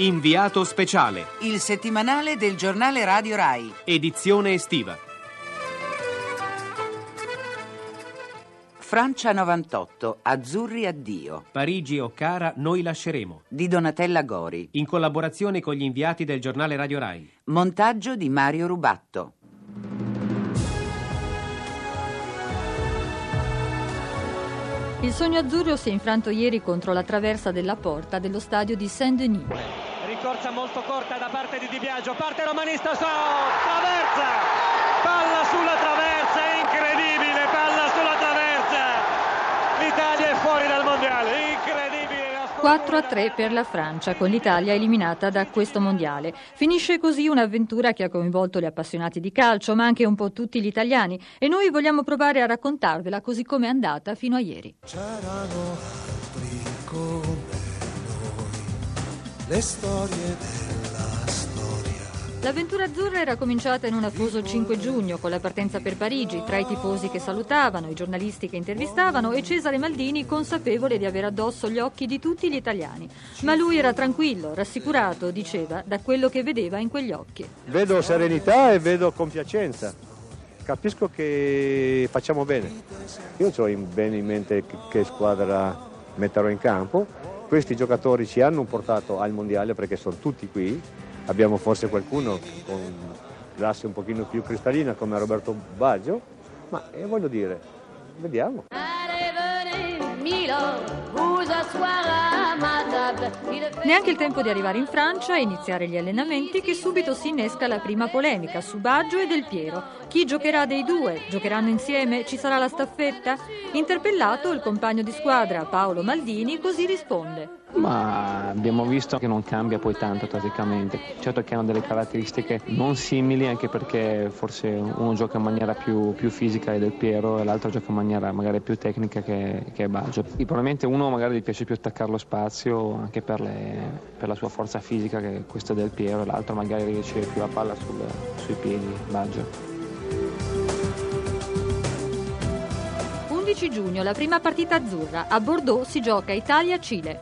Inviato speciale. Il settimanale del giornale Radio Rai. Edizione estiva. Francia 98, Azzurri addio. Parigi o cara, noi lasceremo. Di Donatella Gori. In collaborazione con gli inviati del giornale Radio Rai. Montaggio di Mario Rubatto. Il sogno azzurro si è infranto ieri contro la traversa della porta dello stadio di Saint-Denis. Ricorsa molto corta da parte di Di Biagio, parte romanista, so, traversa, palla sulla traversa, incredibile, palla sulla traversa. L'Italia è fuori dal mondiale, incredibile. 4 a 3 per la Francia, con l'Italia eliminata da questo mondiale. Finisce così un'avventura che ha coinvolto gli appassionati di calcio, ma anche un po' tutti gli italiani, e noi vogliamo provare a raccontarvela così come è andata fino a ieri. C'erano le storie della storia. L'avventura azzurra era cominciata in un afoso 5 giugno con la partenza per Parigi, tra i tifosi che salutavano, i giornalisti che intervistavano e Cesare Maldini consapevole di avere addosso gli occhi di tutti gli italiani. Ma lui era tranquillo, rassicurato, diceva, da quello che vedeva in quegli occhi. Vedo serenità e vedo compiacenza. Capisco che facciamo bene. Io ho in- bene in mente che, che squadra metterò in campo. Questi giocatori ci hanno portato al mondiale perché sono tutti qui. Abbiamo forse qualcuno con l'asse un pochino più cristallina come Roberto Baggio, ma eh, voglio dire, vediamo. Allez, venez, Milo, vous Neanche il tempo di arrivare in Francia e iniziare gli allenamenti che subito si innesca la prima polemica su Baggio e Del Piero. Chi giocherà dei due? Giocheranno insieme? Ci sarà la staffetta? Interpellato il compagno di squadra Paolo Maldini così risponde. Ma abbiamo visto che non cambia poi tanto tatticamente. Certo che hanno delle caratteristiche non simili anche perché forse uno gioca in maniera più, più fisica del Piero e l'altro gioca in maniera magari più tecnica che, che è Baggio. E probabilmente uno magari gli piace più attaccare lo spazio anche per, le- per la sua forza fisica che questo è del Piero e l'altro magari riesce più la palla sul- sui piedi, Baggio. 11 giugno, la prima partita azzurra. A Bordeaux si gioca Italia-Cile.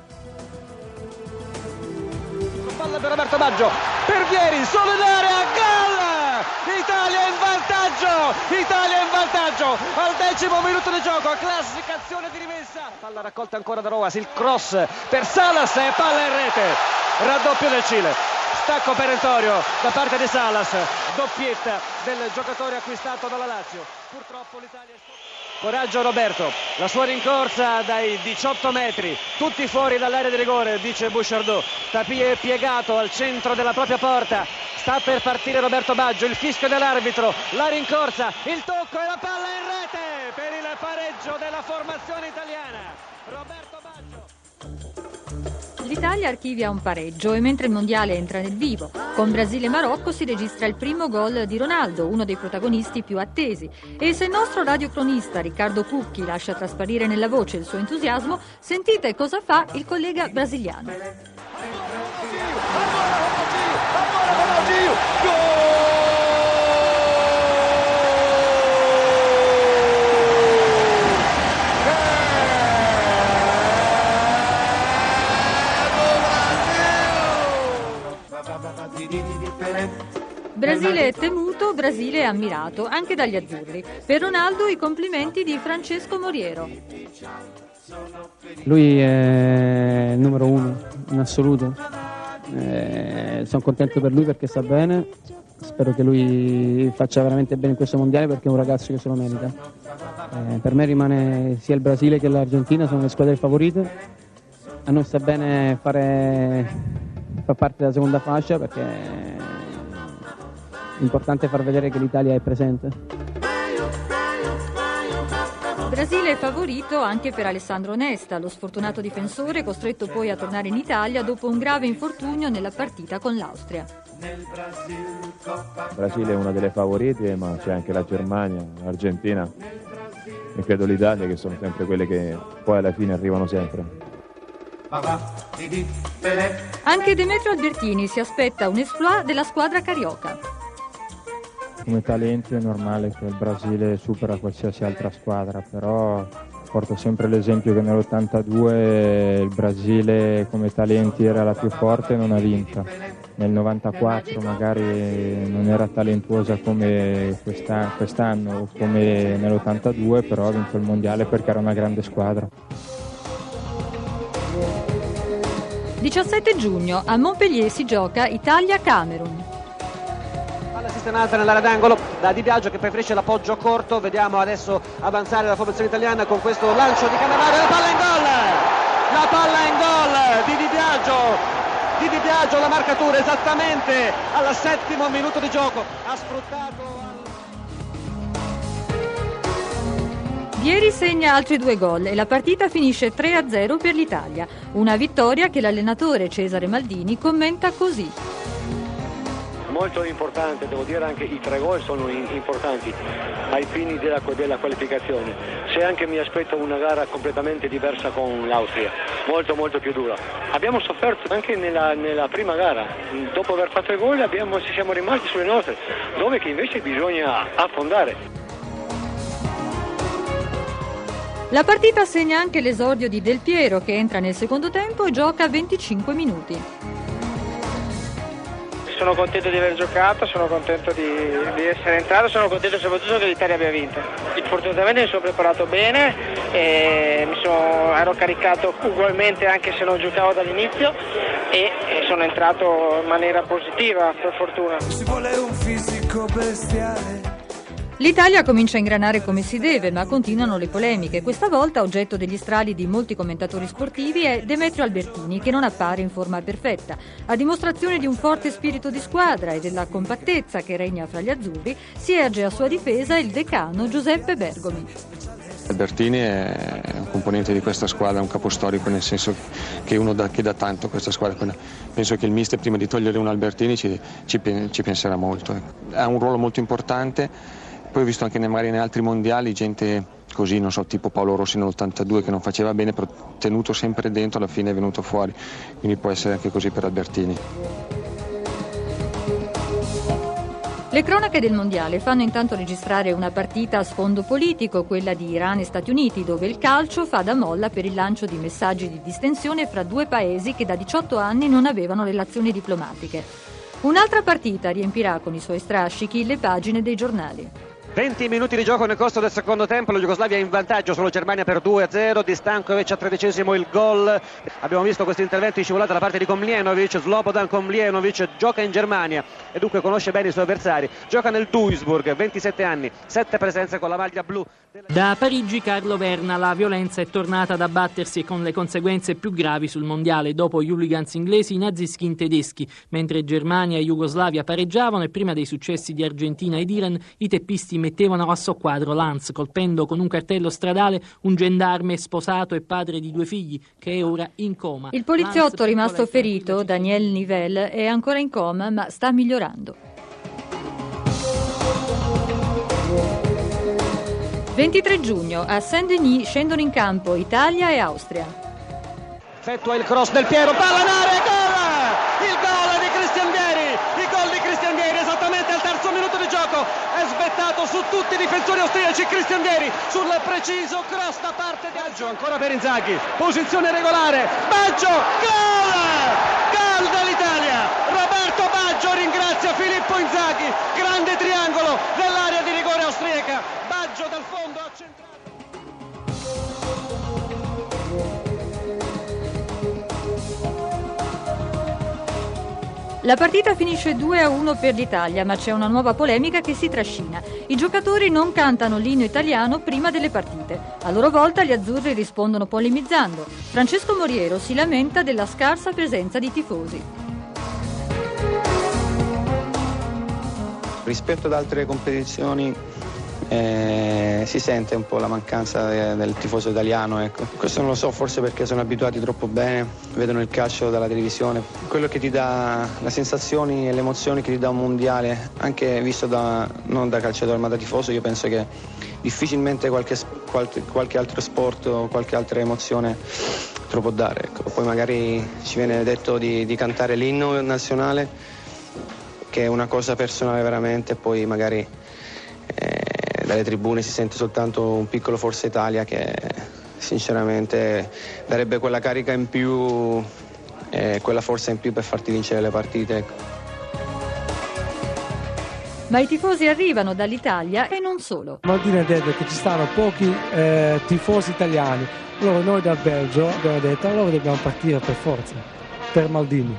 Palla per Roberto Baggio, per Vieri, solo in area, gol! Italia in vantaggio, Italia in vantaggio al decimo minuto di gioco, classificazione di rimessa. Palla raccolta ancora da Roas, il cross per Salas e palla in rete, raddoppio del Cile. Stacco perentorio da parte di Salas, doppietta del giocatore acquistato dalla Lazio. Purtroppo l'Italia è. Coraggio Roberto, la sua rincorsa dai 18 metri, tutti fuori dall'area di rigore, dice Bouchardot. Tapie è piegato al centro della propria porta, sta per partire Roberto Baggio, il fischio dell'arbitro, la rincorsa, il tocco e la palla in rete per il pareggio della formazione italiana. Roberto. L'Italia archivia un pareggio e mentre il mondiale entra nel vivo, con Brasile e Marocco si registra il primo gol di Ronaldo, uno dei protagonisti più attesi. E se il nostro radiocronista Riccardo Cucchi lascia trasparire nella voce il suo entusiasmo, sentite cosa fa il collega brasiliano. Brasile è temuto, Brasile è ammirato, anche dagli azzurri. Per Ronaldo i complimenti di Francesco Moriero. Lui è il numero uno in assoluto. Eh, sono contento per lui perché sta bene. Spero che lui faccia veramente bene in questo mondiale perché è un ragazzo che se lo merita. Eh, per me rimane sia il Brasile che l'Argentina, sono le squadre favorite. A noi sta bene fare, far parte della seconda fascia perché importante far vedere che l'Italia è presente. Brasile è favorito anche per Alessandro Nesta, lo sfortunato difensore costretto poi a tornare in Italia dopo un grave infortunio nella partita con l'Austria. Il Brasile è una delle favorite, ma c'è anche la Germania, l'Argentina e credo l'Italia che sono sempre quelle che poi alla fine arrivano sempre. Anche Demetrio Albertini si aspetta un exploit della squadra carioca. Come talento è normale che il Brasile supera qualsiasi altra squadra, però porto sempre l'esempio che nell'82 il Brasile come talenti era la più forte e non ha vinto. Nel 94 magari non era talentuosa come questa, quest'anno o come nell'82, però ha vinto il mondiale perché era una grande squadra. 17 giugno a Montpellier si gioca Italia-Camerun. Palla sistemata nell'area d'angolo da Di Biagio che preferisce l'appoggio corto. Vediamo adesso avanzare la formazione italiana con questo lancio di Cannavaro. La palla in gol! La palla in gol di Di Biagio. Di Di Biagio la marcatura esattamente al settimo minuto di gioco. Ha sfruttato. Vieri segna altri due gol e la partita finisce 3-0 per l'Italia. Una vittoria che l'allenatore Cesare Maldini commenta così. Molto importante, devo dire anche i tre gol sono importanti ai fini della, della qualificazione. Se anche mi aspetto una gara completamente diversa con l'Austria, molto molto più dura. Abbiamo sofferto anche nella, nella prima gara, dopo aver fatto i gol abbiamo- ci siamo rimasti sulle nostre, dove che invece bisogna affondare. La partita segna anche l'esordio di Del Piero che entra nel secondo tempo e gioca 25 minuti. Sono contento di aver giocato, sono contento di, di essere entrato, sono contento soprattutto che l'Italia abbia vinto. Fortunatamente mi sono preparato bene, mi sono- ero caricato ugualmente anche se non giocavo dall'inizio e, e sono entrato in maniera positiva per fortuna. Ci vuole un fisico bestiale. L'Italia comincia a ingranare come si deve, ma continuano le polemiche. Questa volta oggetto degli strali di molti commentatori sportivi è Demetrio Albertini, che non appare in forma perfetta. A dimostrazione di un forte spirito di squadra e della compattezza che regna fra gli azzurri, si erge a sua difesa il decano Giuseppe Bergomi. Albertini è un componente di questa squadra, un capostorico nel senso che è uno da, che dà tanto a questa squadra. Penso che il mister prima di togliere un Albertini ci, ci ci penserà molto. ecco. Ha un ruolo molto importante, poi ho visto anche magari in altri mondiali gente così, non so, tipo Paolo Rossi nell'82 che non faceva bene, però tenuto sempre dentro, alla fine è venuto fuori, quindi può essere anche così per Albertini. Le cronache del mondiale fanno intanto registrare una partita a sfondo politico, quella di Iran e Stati Uniti, dove il calcio fa da molla per il lancio di messaggi di distensione fra due paesi che da 18 anni non avevano relazioni diplomatiche. Un'altra partita riempirà con i suoi strascichi le pagine dei giornali. 20 minuti di gioco nel corso del secondo tempo, la Jugoslavia è in vantaggio sulla Germania per 2-0, di Stankovic a tredicesimo il gol. Abbiamo visto questo intervento in scivolata da parte di Komljenovic, Slobodan Komljenovic gioca in Germania e dunque conosce bene i suoi avversari. Gioca nel Duisburg, 27 anni, 7 presenze con la maglia blu. Da Parigi Carlo Verna la violenza è tornata ad abbattersi con le conseguenze più gravi sul mondiale dopo gli hooligans inglesi i nazischi tedeschi, mentre Germania e Jugoslavia pareggiavano e prima dei successi di Argentina ed Iran i teppisti mettevano a soqquadro Lanz colpendo con un cartello stradale un gendarme sposato e padre di due figli che è ora in coma. Il poliziotto Lanz, rimasto ferito, Daniel Nivelle, è ancora in coma ma sta migliorando. 23 giugno a Saint-Denis scendono in campo Italia e Austria. Effettua il cross del Piero, palla in area, gol! Il gol di Cristian Vieri, il gol di Cristian Vieri esattamente al terzo minuto di gioco, è svettato su tutti i difensori austriaci Cristian Vieri sul preciso cross da parte di Baggio, ancora per Inzaghi, posizione regolare, Baggio, gol! Gol dell'Italia, Roberto Baggio ringrazia Filippo Inzaghi, grande triangolo dell'area di rigore austriaca, Baggio dal fondo ha centrato. La partita finisce 2-1 per l'Italia, ma c'è una nuova polemica che si trascina. I giocatori non cantano l'inno italiano prima delle partite. A loro volta gli azzurri rispondono polemizzando. Francesco Moriero si lamenta della scarsa presenza di tifosi. Rispetto ad altre competizioni eh, si sente un po' la mancanza de- del tifoso italiano. Ecco. Questo non lo so, forse perché sono abituati troppo bene, vedono il calcio dalla televisione. Quello che ti dà le sensazioni e le emozioni che ti dà un mondiale, anche visto da, non da calciatore ma da tifoso, io penso che difficilmente qualche, qualche, qualche altro sport o qualche altra emozione te lo può dare. Ecco. Poi magari ci viene detto di, di cantare l'inno nazionale che è una cosa personale veramente, poi magari eh, dalle tribune si sente soltanto un piccolo Forza Italia che sinceramente darebbe quella carica in più e quella forza in più per farti vincere le partite. Ecco. Ma i tifosi arrivano dall'Italia e non solo. Maldini ha detto che ci stanno pochi eh, tifosi italiani. Allora noi dal Belgio abbiamo detto allora dobbiamo partire per forza, per Maldini.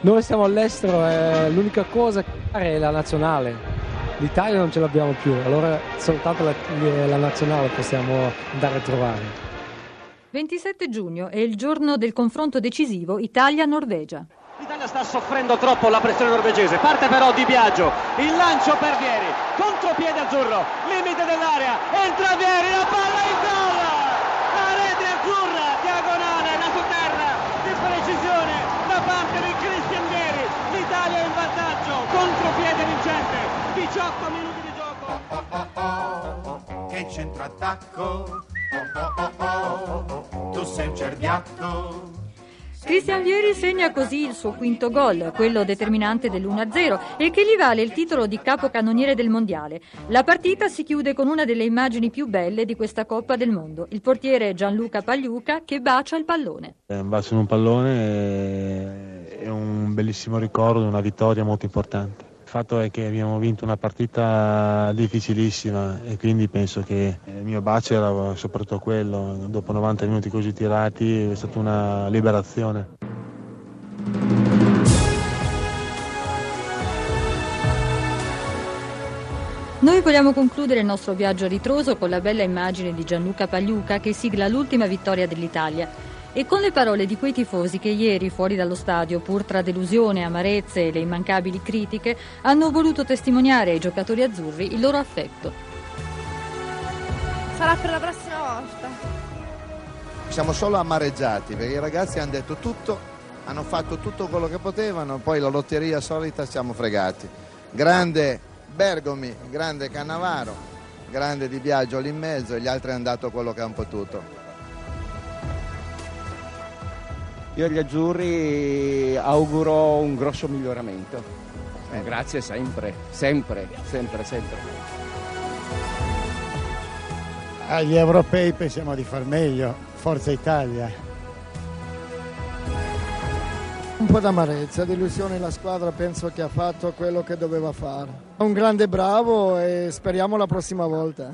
Noi siamo all'estero e l'unica cosa che fare è la nazionale. L'Italia non ce l'abbiamo più, allora soltanto la, la nazionale possiamo andare a trovare. 27 giugno è il giorno del confronto decisivo Italia-Norvegia. L'Italia sta soffrendo troppo la pressione norvegese, parte però Di Biagio, il lancio per Vieri, contropiede azzurro, limite dell'area, entra Vieri, la palla in gol! La rete azzurra, diagonale, la su terra, di precisione da parte di Cristian Vieri, l'Italia è in vantaggio, contropiede vincente, 18 minuti di gioco. Che centroattacco, tu sei un cerbiatto. Cristian Vieri segna così il suo quinto gol, quello determinante dell'1-0 e che gli vale il titolo di capocannoniere del mondiale. La partita si chiude con una delle immagini più belle di questa Coppa del Mondo, il portiere Gianluca Pagliuca che bacia il pallone. Un bacio in un pallone è un bellissimo ricordo, una vittoria molto importante. Il fatto è che abbiamo vinto una partita difficilissima e quindi penso che il mio bacio era soprattutto quello. Dopo 90 minuti così tirati è stata una liberazione. Noi vogliamo concludere il nostro viaggio a ritroso con la bella immagine di Gianluca Pagliuca che sigla l'ultima vittoria dell'Italia e con le parole di quei tifosi che ieri fuori dallo stadio, pur tra delusione, amarezze e le immancabili critiche, hanno voluto testimoniare ai giocatori azzurri il loro affetto. Sarà per la prossima volta. Siamo solo amareggiati perché i ragazzi hanno detto tutto, hanno fatto tutto quello che potevano, poi la lotteria solita siamo fregati. Grande Bergomi, grande Cannavaro, grande Di Biagio lì in mezzo e gli altri hanno dato quello che hanno potuto. Io agli azzurri auguro un grosso miglioramento. Eh, grazie sempre, sempre, sempre, sempre. Agli europei pensiamo di far meglio, Forza Italia. Un po' d'amarezza, delusione la squadra penso che ha fatto quello che doveva fare. Un grande bravo e speriamo la prossima volta.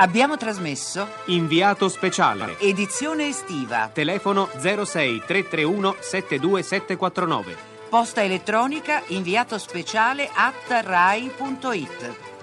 Abbiamo trasmesso Inviato speciale. Edizione estiva. Telefono 06 331 72749. Posta elettronica inviato speciale at rai.it.